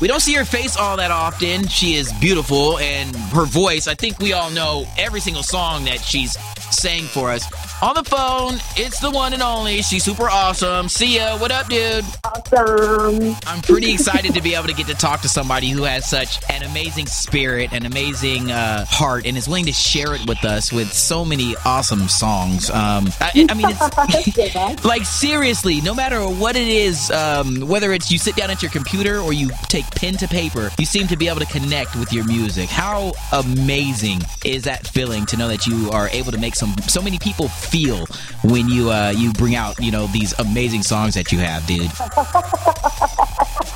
We don't see her face all that often. She is beautiful, and her voice, I think we all know every single song that she's sang for us. On the phone, it's the one and only. She's super awesome. Sia. What up, dude? Awesome. I'm pretty excited to be able to get to talk to somebody who has such an amazing spirit, an amazing uh, heart, and is willing to share it with us with so many awesome songs. Um, I, I mean, it's like seriously, no matter what it is, um, whether it's you sit down at your computer or you take pen to paper, you seem to be able to connect with your music. How amazing is that feeling to know that you are able to make some so many people feel when you uh, you bring out you know these amazing songs that you have, dude.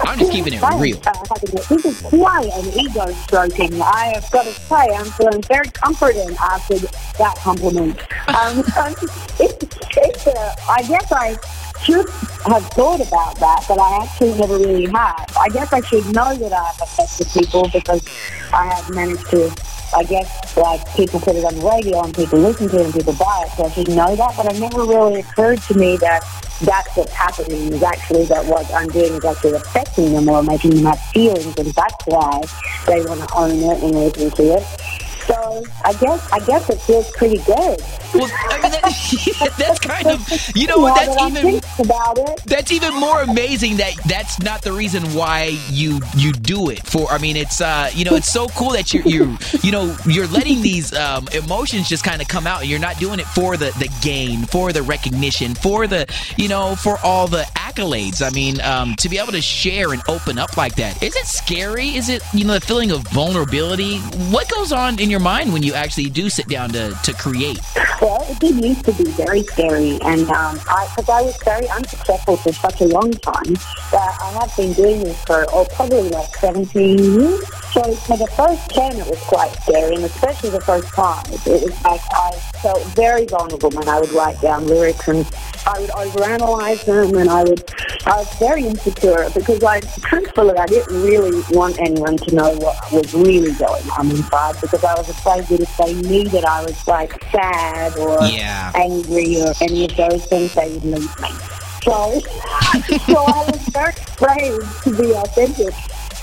I'm just keeping it real. Uh, this is quite an ego stroking. I have got to say, I'm feeling very comforted after that compliment. Um, it's, it's a, I guess I should have thought about that, but I actually never really have. I guess I should know that I've affected people because I have managed to I guess like people put it on the radio and people listen to it and people buy it, so I should know that. But it never really occurred to me that that's what's happening is actually that what I'm doing is actually affecting them or making them have feelings, and that's why they want to own it and listen to it. So I guess I guess it feels pretty good. Well, I mean, that, that's kind of you know what that's even about it. That's even more amazing that that's not the reason why you you do it for. I mean, it's uh you know it's so cool that you're you you know you're letting these um, emotions just kind of come out. You're not doing it for the the gain, for the recognition, for the you know for all the accolades. I mean, um, to be able to share and open up like that, is it scary? Is it you know the feeling of vulnerability? What goes on in your mind when you actually do sit down to to create? Well, it did used to be very scary, and um, I because I was very unsuccessful for such a long time that I have been doing this for oh probably like seventeen years. So for the first ten, it was quite scary, and especially the first five, it was like I felt very vulnerable when I would write down lyrics and I would overanalyze them, and I would. I was very insecure because I, truthfully, I didn't really want anyone to know what was really going on inside because I was afraid that if they knew that I was like sad or yeah. angry or any of those things, they would leave me. So, so I was very afraid to be authentic.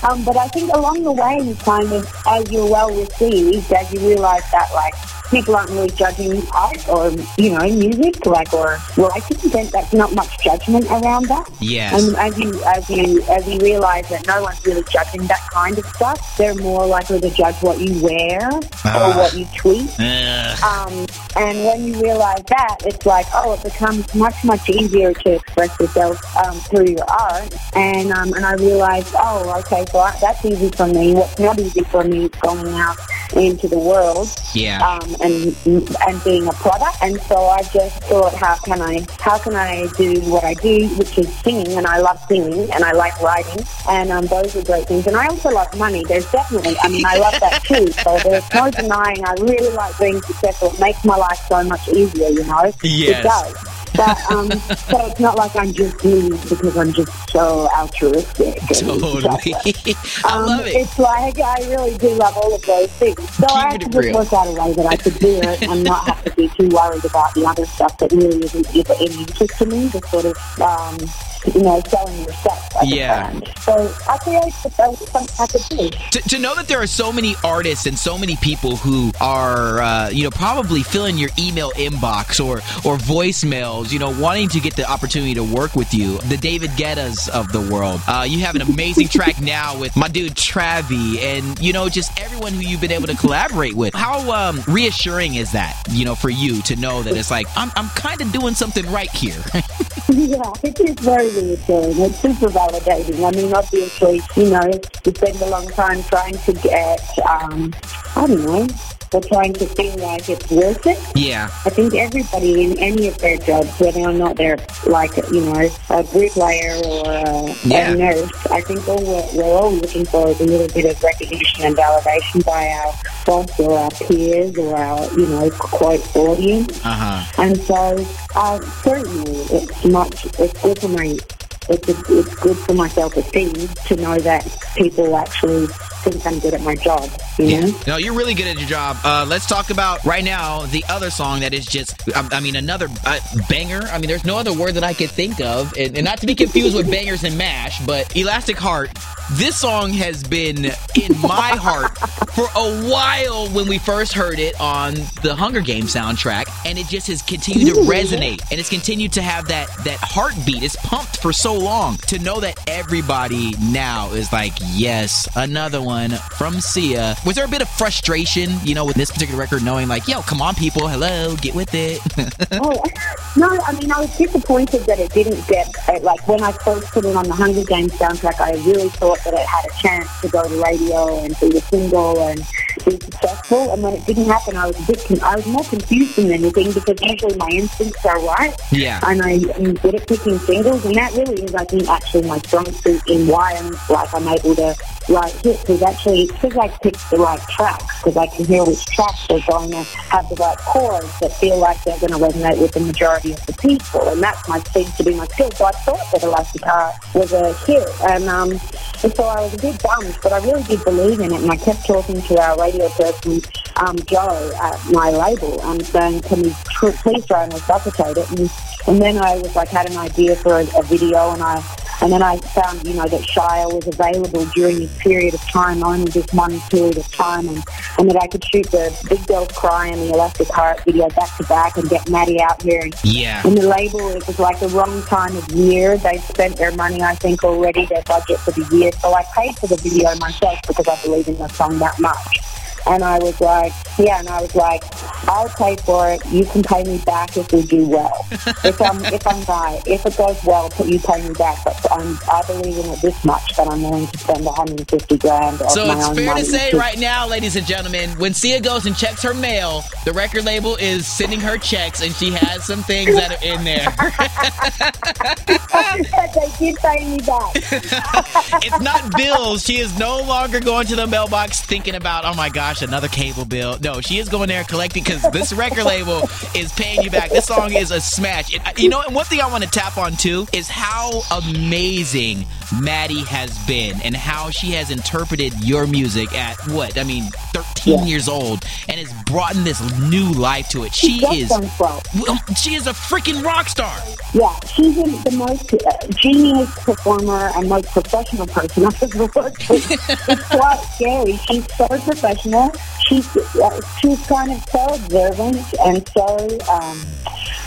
Um, but I think along the way, you kind of, as you're well received, as you realize that like people aren't really judging art or you know music like or writing then that's not much judgment around that. Yes. And as you as you as you realize that no one's really judging that kind of stuff they're more likely to judge what you wear uh, or what you tweet. Uh. um, and when you realize that it's like oh it becomes much much easier to express yourself um, through your art. And um, and I realized oh okay so I, that's easy for me. What's not easy for me is going out into the world yeah um, and and being a product. And so I just thought, how can I how can I do what I do, which is singing, and I love singing, and I like writing, and um, those are great things. And I also love money. There's definitely, I mean, I love that too. So there's no denying. I really like being successful. It makes my life so much easier. You know, yes. it does. But um, so it's not like I'm just doing it because I'm just so altruistic. Totally, um, I love it. It's like I really do love all of those things. So Keep I had to just real. work out a way that I could do it and not have to be too worried about the other stuff that really isn't of any interest to me. The sort of um, you know, selling yourself Yeah. So I created that was something I could do. to, to know that there are so many artists and so many people who are uh, you know probably filling your email inbox or or voicemails you know wanting to get the opportunity to work with you the david Guettas of the world uh, you have an amazing track now with my dude travi and you know just everyone who you've been able to collaborate with how um, reassuring is that you know for you to know that it's like i'm, I'm kind of doing something right here Yeah, it is very reassuring. It's super validating. I mean, obviously, you know, you spend a long time trying to get, um, I don't know, or trying to feel like it's worth it. yeah I think everybody in any of their jobs, whether or not they're like, you know, a bricklayer or a, Yeah. a nurse, I think all we're, we're all looking for is a little bit of recognition and validation by our boss or our peers or our, you know, quote, audience. uh-huh And so, uh, certainly, it's much. It's good for my. It's a, it's good for my self esteem to know that people actually think I'm good at my job. You Yeah. know? No, you're really good at your job. Uh, let's talk about right now the other song that is just, I, I mean, another uh, banger. I mean, there's no other word that I could think of, and, and not to be confused with bangers and mash, but Elastic Heart. This song has been in my heart for a while when we first heard it on the Hunger Games soundtrack, and it just has continued to resonate, and it's continued to have that that heartbeat. It's pumped for so long to know that everybody now is like, yes, another one from Sia. Was there a bit of frustration, you know, with this particular record, knowing like, yo, come on, people, hello, get with it? Oh, no, I mean, I was disappointed that it didn't get, like, when I first put it on the Hunger Games soundtrack, I really thought that it had a chance to go to radio and be a single and be successful. And when it didn't happen, I was a bit, con- I was more confused than anything because usually my instincts are right. Yeah. And I am good at picking singles, and that really is, I think, actually my strong suit in why I'm, like, I'm able to write hits is actually because I picked the right tracks, because I can hear which tracks are going to have the right chords that feel like they're going to resonate with the majority of the people, and that's my seems to be my skill. So I thought that Elastic Heart was a hit, and um, and so I was a bit bummed, but I really did believe in it, and I kept talking to our radio person, um, Joe, at my label, and saying, "Can we tr- please try and resuscitate it?" And, and then I was like, had an idea for a, a video, and I and then I found, you know, that Shia was available during this period of time, only this one period of time, and, and that I could shoot the Big Girls Cry and the Elastic Heart video back to back and get Maddie out here. And, yeah. and the label, it was like the wrong time of year. They spent their money, I think, already, their budget for the year. So I paid for the video myself because I believe in the song that much. And I was like, yeah, and I was like, I'll pay for it. You can pay me back if we do well. if I'm if I'm right, if it goes well, put you pay me back. But I'm, I believe in it this much that I'm willing to spend 150 grand. So it's fair money to say right now, ladies and gentlemen, when Sia goes and checks her mail, the record label is sending her checks and she has some things that are in there. they did pay me back. it's not bills. She is no longer going to the mailbox thinking about, oh my gosh, another cable bill. No, she is going there collecting because this record label is paying you back. This song is a smash. It, you know, and one thing I want to tap on too is how amazing Maddie has been and how she has interpreted your music at what? I mean, 13 Yeah. years old and has brought in this new life to it. She is. done well. well, She is a freaking rock star. Yeah, she's the the most uh, genius performer and most professional person I've ever worked with. it's quite scary. She's so professional. She's uh, she's kind of so observant and so um,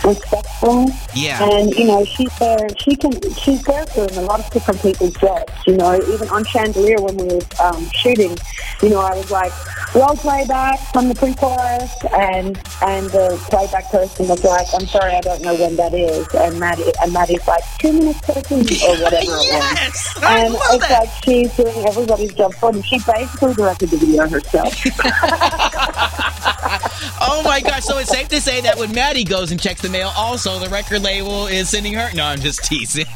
respectful. Yeah. And you know, she's there. She can. She's there for a lot of different people's jobs. You know, even on Chandelier when we were um, shooting, you know, I was like, roll playback from the pre-chorus, and and the playback person was like, I'm sorry, I don't know when that is, and Maddie and Maddie's like two minutes thirteen or whatever it was. yes! I And love it's that. like she's doing everybody's job for them. She basically directed the video herself. Oh my gosh! So it's safe to say that when Maddie goes and checks the mail, also the record label is sending her. No, I'm just teasing.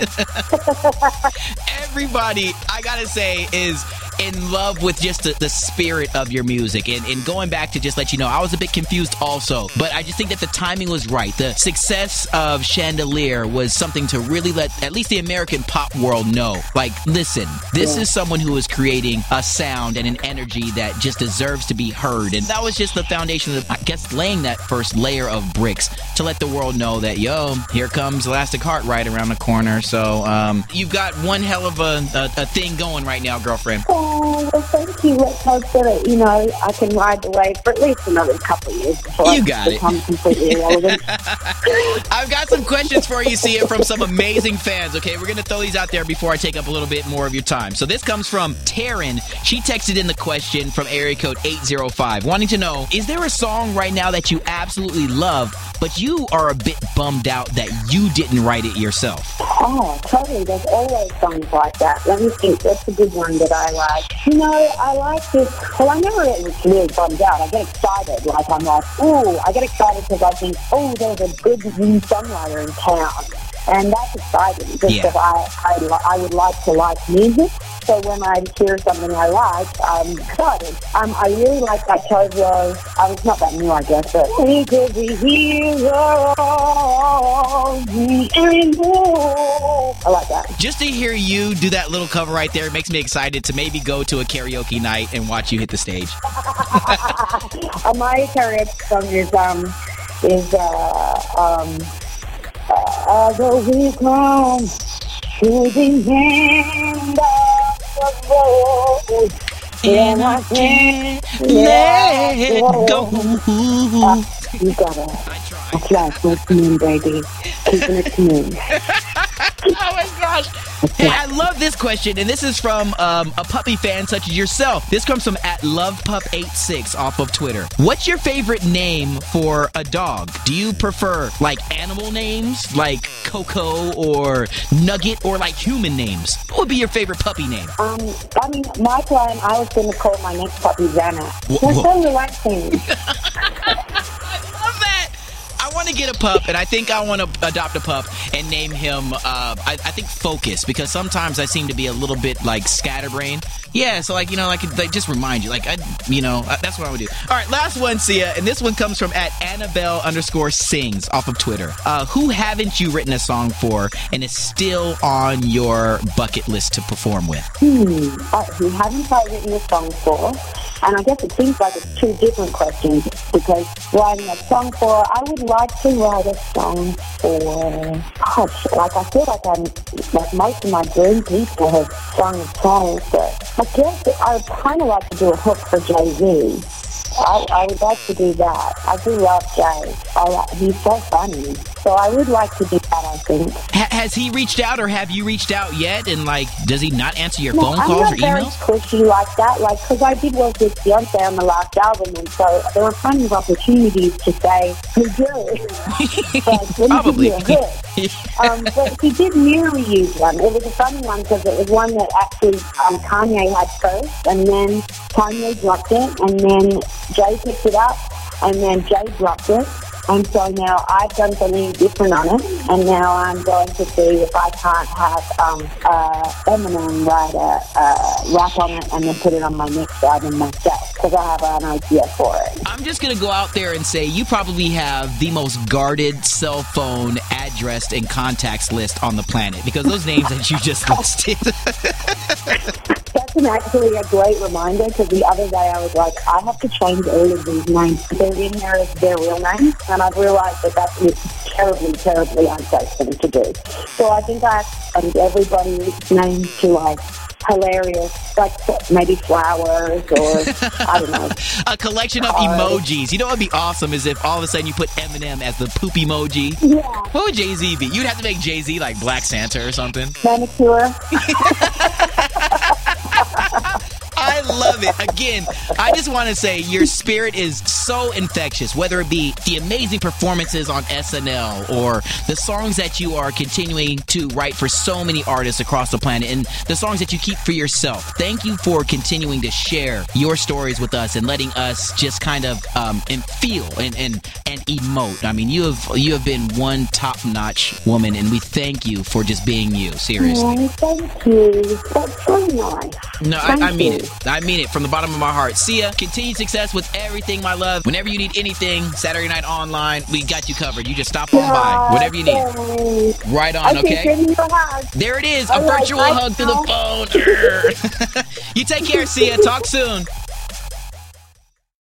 Everybody, I gotta say, is in love with just the, the spirit of your music. And, and going back to just let you know, I was a bit confused also, but I just think that the timing was right. The success of Chandelier was something to really let at least the American pop world know. Like, listen, this Yeah. is someone who is creating a sound and an energy that just deserves to be heard. And that was just the foundation of, I guess, laying that first layer of bricks to let the world know that, yo, here comes Elastic Heart right around the corner. So um, you've got one hell of a, a, a thing going right now, girlfriend. Oh, well, thank you. Let's hope that, you know, I can ride the wave for at least another couple of years before You I got it. become completely irrelevant. I've got some questions for you, Sia from some amazing fans. Okay, we're gonna throw these out there before I take up a little bit more of your time. So this comes from Taryn. She texted in the question from area code 805, wanting to know: Is there a song right now that you absolutely love, but you are a bit bummed out that you didn't write it yourself? oh, totally. There's always songs like that. Let me think. That's a good one that I like. You know, I like this. Well, I never get really bummed out. I get excited. Like, I'm like, ooh, I get excited because I think, oh, there's a good new songwriter in And that's exciting Yeah. because I, I, I would like to like music. so when I hear something I like, I'm excited. Um, I really like that cover. Um, it's not that new, I guess, but we could be heroes anymore. I like that. Just to hear you do that little cover right there makes me excited to maybe go to a karaoke night and watch you hit the stage. uh, my karaoke song is um is uh um the we come to the end of the road. And I can't let go. Uh, you gotta. That's right, what's me, baby. Keeping it smooth. oh my gosh. Hey, I love this question, and this is from um, a puppy fan such as yourself. This comes from at lovepup86 off of Twitter. What's your favorite name for a dog? Do you prefer like animal names like Coco or Nugget or like human names? What would be your favorite puppy name? Um, I mean, my plan, I was going to call my next puppy Xana. Wha- so relaxing. get a pup, and I think I want to adopt a pup and name him. Uh, I, I think Focus because sometimes I seem to be a little bit like scatterbrained. Yeah, so like you know, like, just remind you, like I, you know, uh, that's what I would do. All right, last one, Sia, and this one comes from at Annabelle underscore sings off of Twitter. Uh, who haven't you written a song for, and is still on your bucket list to perform with? Hmm. Uh, who haven't I written a song for? And I guess it seems like it's two different questions because writing a song for, I would like to write a song for, gosh, like I feel like I'm, like most of my dream people have sung songs, but I guess I would kind of like to do a hook for Jay-Z. I, I would like to do that. I do love Jay. I, he's so funny. So I would like to do that, I think. Ha- has he reached out, or have you reached out yet? And like, does he not answer your No, phone I'm calls not or very emails? pushy like that, like because I did work with Beyonce on the last album, and so there were plenty of opportunities to say who good, but Probably. give you a hit. Um, but he did nearly use one. It was a funny one because it was one that actually um, Kanye had first, and then Kanye dropped it, and then Jay picked it up, and then Jay dropped it. And so now I've done something different on it, and now I'm going to see if I can't have um, uh, Eminem write a uh, rap on it and then put it on my next album myself because I have an idea for it. I'm just gonna go out there and say you probably have the most guarded cell phone address and contacts list on the planet because those names that you just listed. That's an actually a great reminder because the other day I was like, I have to change all of these names. They're in there as their real names, and I've realized that that's terribly, terribly unsafe thing to do. So I think I have to change everybody's name to like hilarious, like maybe flowers or I don't know. a collection of emojis. You know what would be awesome is if all of a sudden you put Eminem as the poop emoji. Yeah, What would Jay Z be? You'd have to make Jay Z like Black Santa or something. manicure. I love it. Again, I just want to say your spirit is so infectious, whether it be the amazing performances on SNL or the songs that you are continuing to write for so many artists across the planet and the songs that you keep for yourself. Thank you for continuing to share your stories with us and letting us just kind of um, and feel and, and and emote. I mean, you have you have been one top-notch woman and we thank you for just being you. Seriously. Oh, thank you. That's so nice. No, I, I mean you. it. I mean it from the bottom of my heart. Sia. Continued success with everything, my love. Whenever you need anything, Saturday Night Online, we got you covered. You just stop on by. Whatever you need. Right on, Okay, okay? send me a hug. There it is. A virtual hug through the phone. you take care, see ya. Talk soon.